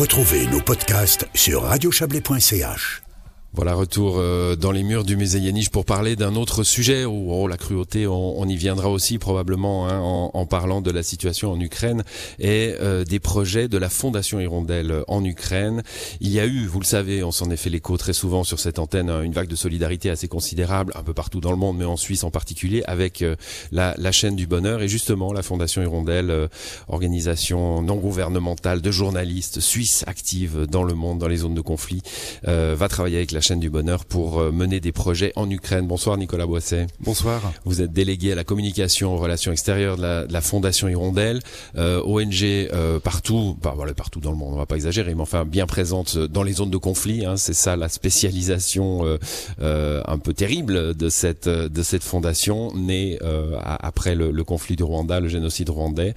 Retrouvez nos podcasts sur radiochablais.ch. Voilà, retour euh, dans les murs du musée Yéniche pour parler d'un autre sujet où oh, la cruauté, on, y viendra aussi probablement hein, en, parlant de la situation en Ukraine et euh, des projets de la Fondation Hirondelle en Ukraine. Il y a eu, vous le savez, on s'en est fait l'écho très souvent sur cette antenne, une vague de solidarité assez considérable un peu partout dans le monde, mais en Suisse en particulier, avec euh, la, la, chaîne du bonheur et justement la Fondation Hirondelle, organisation non gouvernementale de journalistes suisses actives dans le monde, dans les zones de conflit, va travailler avec la la chaîne du bonheur pour euh, mener des projets en Ukraine. Bonsoir Nicolas Boisset. Bonsoir. Vous êtes délégué à la communication aux relations extérieures de la, de la Fondation Hirondelle, euh, ONG euh, partout, bah, voilà, partout dans le monde, on va pas exagérer, mais enfin bien présente dans les zones de conflit. Hein, c'est ça la spécialisation euh un peu terrible de cette de cette fondation née après le, le, conflit du Rwanda, le génocide rwandais,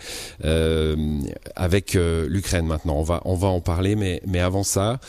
avec l'Ukraine. Maintenant, on va on va en parler, mais mais avant ça,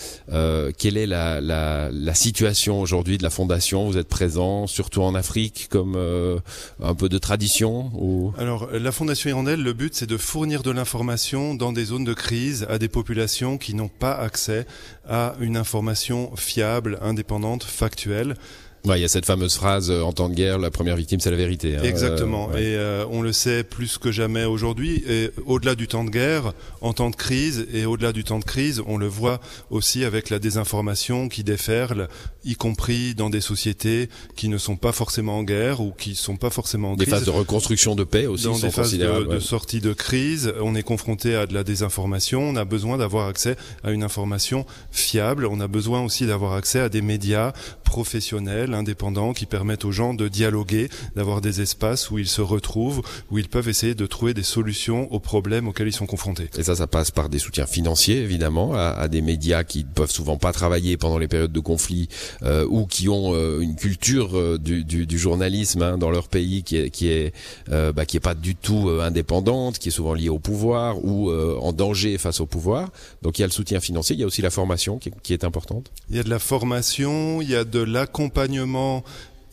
quelle est la, la la situation aujourd'hui de la fondation Vous êtes présent surtout en Afrique comme euh, un peu de tradition ou? Alors la fondation Hirondelle, le but c'est de fournir de l'information dans des zones de crise à des populations qui n'ont pas accès à une information fiable, indépendante, factuelle. Ouais, il y a cette fameuse phrase euh, en temps de guerre, la première victime c'est la vérité. Hein. Exactement. Euh, et euh, on le sait plus que jamais aujourd'hui. Et au-delà du temps de guerre, en temps de crise, et au-delà du temps de crise, on le voit aussi avec la désinformation qui déferle, y compris dans des sociétés qui ne sont pas forcément en guerre ou qui sont pas forcément en des crise. Des phases de reconstruction de paix aussi. Dans des phases de, de, sortie de crise, on est confronté à de la désinformation. On a besoin d'avoir accès à une information fiable. On a besoin aussi d'avoir accès à des médias professionnels indépendants qui permettent aux gens de dialoguer, d'avoir des espaces où ils se retrouvent, où ils peuvent essayer de trouver des solutions aux problèmes auxquels ils sont confrontés. Et ça, ça passe par des soutiens financiers, évidemment, à, à des médias qui peuvent souvent pas travailler pendant les périodes de conflit euh, ou qui ont euh, une culture euh, du, du, du, journalisme hein, dans leur pays qui est qui est bah, qui est pas du tout indépendante, qui est souvent liée au pouvoir ou en danger face au pouvoir. Donc il y a le soutien financier, il y a aussi la formation qui, qui est importante. Il y a de la formation, il y a de l'accompagnement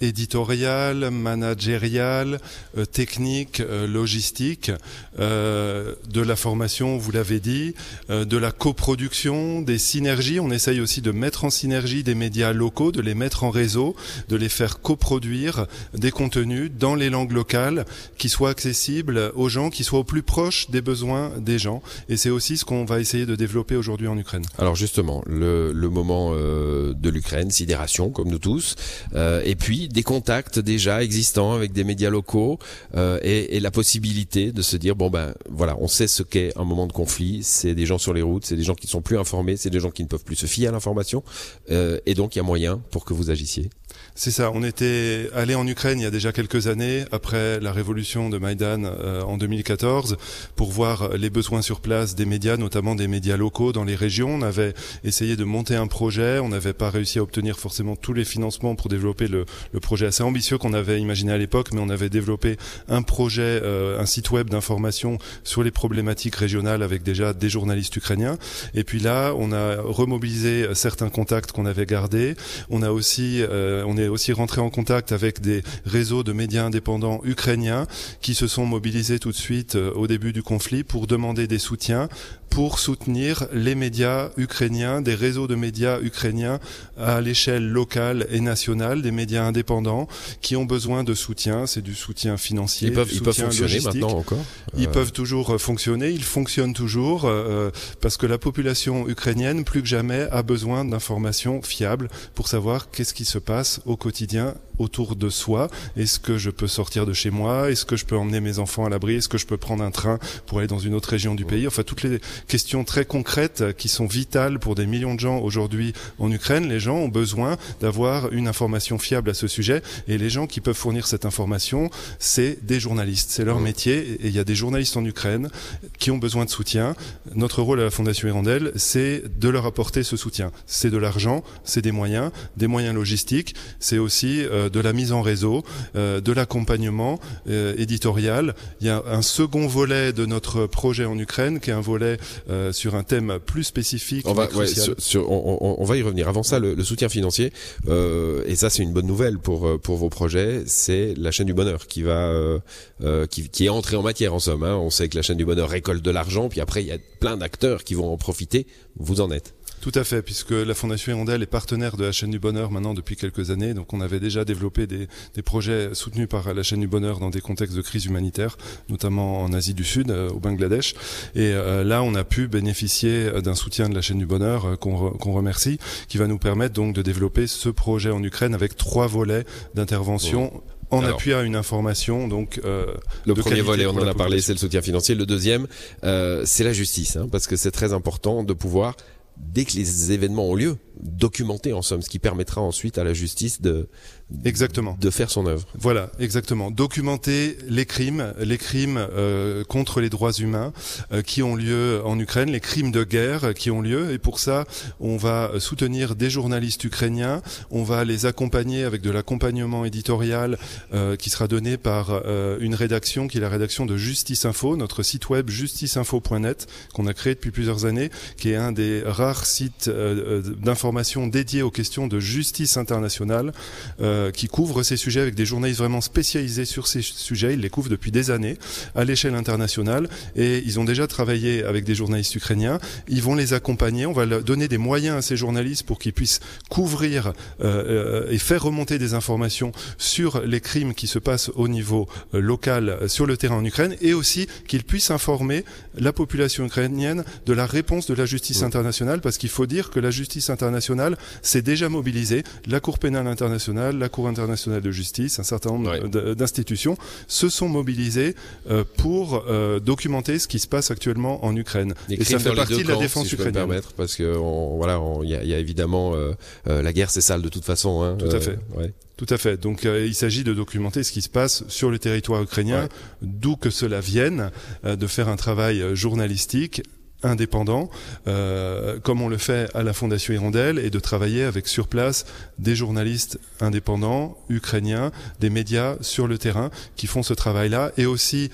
éditorial, managérial, euh, technique, euh, logistique, euh, de la formation, vous l'avez dit, de la coproduction, des synergies. On essaye aussi de mettre en synergie des médias locaux, de les mettre en réseau, de les faire coproduire des contenus dans les langues locales qui soient accessibles aux gens, qui soient au plus proche des besoins des gens. Et c'est aussi ce qu'on va essayer de développer aujourd'hui en Ukraine. Alors justement, le, le moment de l'Ukraine, sidération comme nous tous, et puis des contacts déjà existants avec des médias locaux euh, et, la possibilité de se dire bon ben voilà, on sait ce qu'est un moment de conflit. C'est des gens sur les routes, c'est des gens qui sont plus informés, c'est des gens qui ne peuvent plus se fier à l'information, euh, et donc il y a moyen pour que vous agissiez. C'est ça. On était allé en Ukraine il y a déjà quelques années, après la révolution de Maïdan euh, en 2014, pour voir les besoins sur place des médias, notamment des médias locaux dans les régions. On avait essayé de monter un projet. On n'avait pas réussi à obtenir forcément tous les financements pour développer le, projet assez ambitieux qu'on avait imaginé à l'époque, mais on avait développé un projet, euh, un site web d'information sur les problématiques régionales avec déjà des journalistes ukrainiens. Et puis là, on a remobilisé certains contacts qu'on avait gardés. On a aussi euh, on est aussi rentré en contact avec des réseaux de médias indépendants ukrainiens qui se sont mobilisés tout de suite euh, au début du conflit pour demander des soutiens pour soutenir les médias ukrainiens, des réseaux de médias ukrainiens à l'échelle locale et nationale, des médias indépendants qui ont besoin de soutien. C'est du soutien financier, ils peuvent, du soutien ils peuvent fonctionner maintenant encore. Ils euh... peuvent toujours fonctionner. Ils fonctionnent toujours euh, parce que la population ukrainienne, plus que jamais, a besoin d'informations fiables pour savoir qu'est-ce qui se passe au quotidien autour de soi. Est-ce que je peux sortir de chez moi? Est-ce que je peux emmener mes enfants à l'abri? Est-ce que je peux prendre un train pour aller dans une autre région du pays? Enfin, toutes les questions très concrètes qui sont vitales pour des millions de gens aujourd'hui en Ukraine. Les gens ont besoin d'avoir une information fiable à ce sujet et les gens qui peuvent fournir cette information, c'est des journalistes. C'est leur métier et il y a des journalistes en Ukraine qui ont besoin de soutien. Notre rôle à la Fondation Hirondelle, c'est de leur apporter ce soutien. C'est de l'argent, c'est des moyens, des moyens logistiques, c'est aussi euh, de la mise en réseau, euh, de l'accompagnement euh, éditorial. Il y a un second volet de notre projet en Ukraine qui est un volet euh, sur un thème plus spécifique. On va, ouais, sur, sur, on, on, va y revenir. Avant ça, le, le soutien financier, euh, et ça c'est une bonne nouvelle pour pour vos projets, c'est la chaîne du bonheur qui va qui, qui, est entrée en matière en somme. Hein. On sait que la chaîne du bonheur récolte de l'argent, puis après il y a plein d'acteurs qui vont en profiter. Vous en êtes. Tout à fait, puisque la Fondation Hirondelle est partenaire de la chaîne du bonheur maintenant depuis quelques années. Donc on avait déjà développé des, des projets soutenus par la chaîne du bonheur dans des contextes de crise humanitaire, notamment en Asie du Sud, euh, au Bangladesh. Et euh, là, on a pu bénéficier d'un soutien de la chaîne du bonheur euh, qu'on remercie, qui va nous permettre donc de développer ce projet en Ukraine avec trois volets d'intervention. en appui à une information. Donc, euh, le premier volet, on en a parlé, c'est le soutien financier. Le deuxième, euh, c'est la justice, hein, parce que c'est très important de pouvoir dès que les événements ont lieu, documenter en somme, ce qui permettra ensuite à la justice de exactement de faire son œuvre. Voilà, exactement. Documenter les crimes, les crimes euh, contre les droits humains euh, qui ont lieu en Ukraine, les crimes de guerre qui ont lieu, et pour ça, on va soutenir des journalistes ukrainiens, on va les accompagner avec de l'accompagnement éditorial euh, qui sera donné par une rédaction qui est la rédaction de Justice Info, notre site web justiceinfo.net qu'on a créé depuis plusieurs années, qui est un des rares sites d'information dédiés aux questions de justice internationale. Euh, qui couvre ces sujets avec des journalistes vraiment spécialisés sur ces sujets. Ils les couvrent depuis des années à l'échelle internationale et ils ont déjà travaillé avec des journalistes ukrainiens. Ils vont les accompagner. On va leur donner des moyens à ces journalistes pour qu'ils puissent couvrir euh, et faire remonter des informations sur les crimes qui se passent au niveau euh, local sur le terrain en Ukraine et aussi qu'ils puissent informer la population ukrainienne de la réponse de la justice internationale parce qu'il faut dire que la justice internationale s'est déjà mobilisée. La Cour pénale internationale, la Cour internationale de justice, un certain nombre d'institutions se sont mobilisées euh, pour euh, documenter ce qui se passe actuellement en Ukraine. et ça fait partie de la défense si ukrainienne. permettre, parce que voilà, il y, a évidemment euh, la guerre, c'est sale de toute façon. Hein, Tout à fait. Tout à fait. Donc il s'agit de documenter ce qui se passe sur le territoire ukrainien, d'où que cela vienne, de faire un travail journalistique indépendant, euh, comme on le fait à la Fondation Hirondelle, et de travailler avec sur place des journalistes indépendants, ukrainiens, des médias sur le terrain qui font ce travail-là, et aussi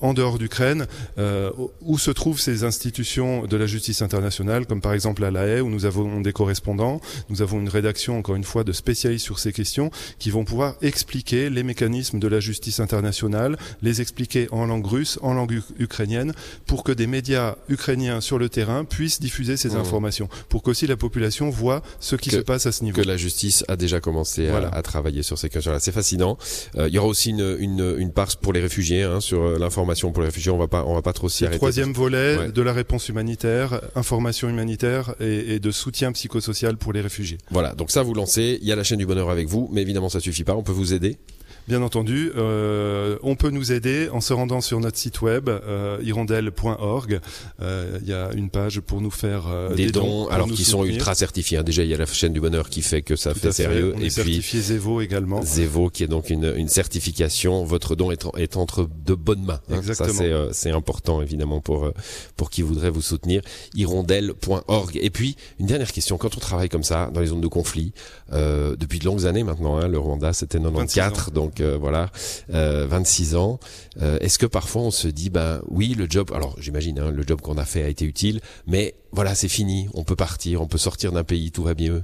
en dehors d'Ukraine, euh, où se trouvent ces institutions de la justice internationale, comme par exemple à La Haye, où nous avons des correspondants, nous avons une rédaction, encore une fois, de spécialistes sur ces questions, qui vont pouvoir expliquer les mécanismes de la justice internationale, les expliquer en langue russe, en langue ukrainienne, pour que des médias ukrainiens sur le terrain puissent diffuser ces mmh. informations, pour qu'aussi la population voit ce qui se passe à ce niveau. Que la justice a déjà commencé à, travailler sur ces questions-là. C'est fascinant. Euh, il y aura aussi une, une, une part pour les réfugiés, hein, sur euh, l'information pour les réfugiés. On va pas, on va pas trop s'y arrêter. Troisième volet de la réponse humanitaire, information humanitaire et, et, de soutien psychosocial pour les réfugiés. Voilà. Donc ça, vous lancez. Il y a la chaîne du bonheur avec vous, mais évidemment, ça suffit pas. On peut vous aider. Bien entendu, euh, on peut nous aider en se rendant sur notre site web euh, hirondelle.org. Euh, il y a une page pour nous faire euh, des, dons, alors qui sont ultra certifiés. Hein. Déjà, il y a la chaîne du bonheur qui fait que ça fait, sérieux. On et est puis certifié Zevo également. Zevo qui est donc une, une certification. Votre don est, est entre de bonnes mains. Hein. Ça c'est euh, c'est important évidemment pour pour qui voudrait vous soutenir. hirondelle.org. Et puis une dernière question. Quand on travaille comme ça dans les zones de conflit depuis de longues années maintenant, hein, le Rwanda c'était 94 donc donc euh, voilà, 26 euh, ans. Euh, est-ce que parfois on se dit, ben oui, le job, alors j'imagine, hein, le job qu'on a fait a été utile, mais voilà, c'est fini, on peut partir, on peut sortir d'un pays, tout va mieux.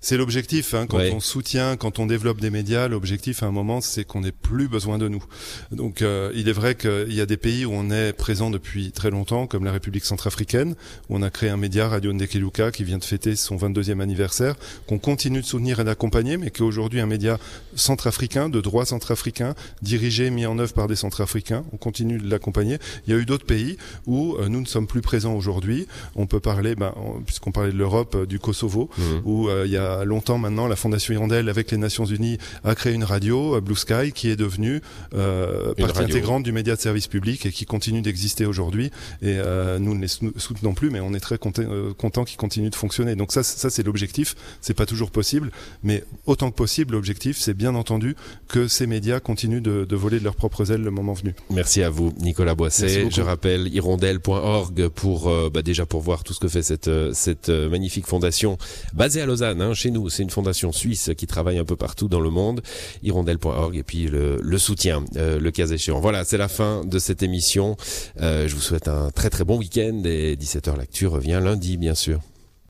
C'est l'objectif. Hein, quand on soutient, quand on développe des médias, l'objectif à un moment, c'est qu'on n'ait plus besoin de nous. Donc, euh, il est vrai qu'il y a des pays où on est présent depuis très longtemps, comme la République centrafricaine, où on a créé un média, Radio Ndekeluka, qui vient de fêter son 22e anniversaire, qu'on continue de soutenir et d'accompagner, mais qui est aujourd'hui un média centrafricain, de droit centrafricain, dirigé, mis en œuvre par des centrafricains. On continue de l'accompagner. Il y a eu d'autres pays où euh, nous ne sommes plus présents aujourd'hui. On peut parler, ben, puisqu'on parlait de l'Europe, euh, du Kosovo, mmh. où il y a longtemps maintenant, la Fondation Hirondelle, avec les Nations Unies, a créé une radio, euh, Blue Sky, qui est devenue euh, partie intégrante du média de service public et qui continue d'exister aujourd'hui. Et euh, nous ne les soutenons plus, mais on est très content, euh, content qu'ils continuent de fonctionner. Donc ça, ça c'est l'objectif. C'est pas toujours possible, mais autant que possible, l'objectif, c'est bien entendu que ces médias continuent de, de, voler de leurs propres ailes le moment venu. Merci à vous, Nicolas Boisset. Je rappelle hirondelle.org pour bah, déjà pour voir tout ce que fait cette cette magnifique fondation basée à Lausanne. Chez nous. C'est une fondation suisse qui travaille un peu partout dans le monde. Hirondelle.org et puis le, le soutien, euh, le cas échéant. Voilà, c'est la fin de cette émission. Euh, je vous souhaite un très très bon week-end et 17h l'actu revient lundi, bien sûr.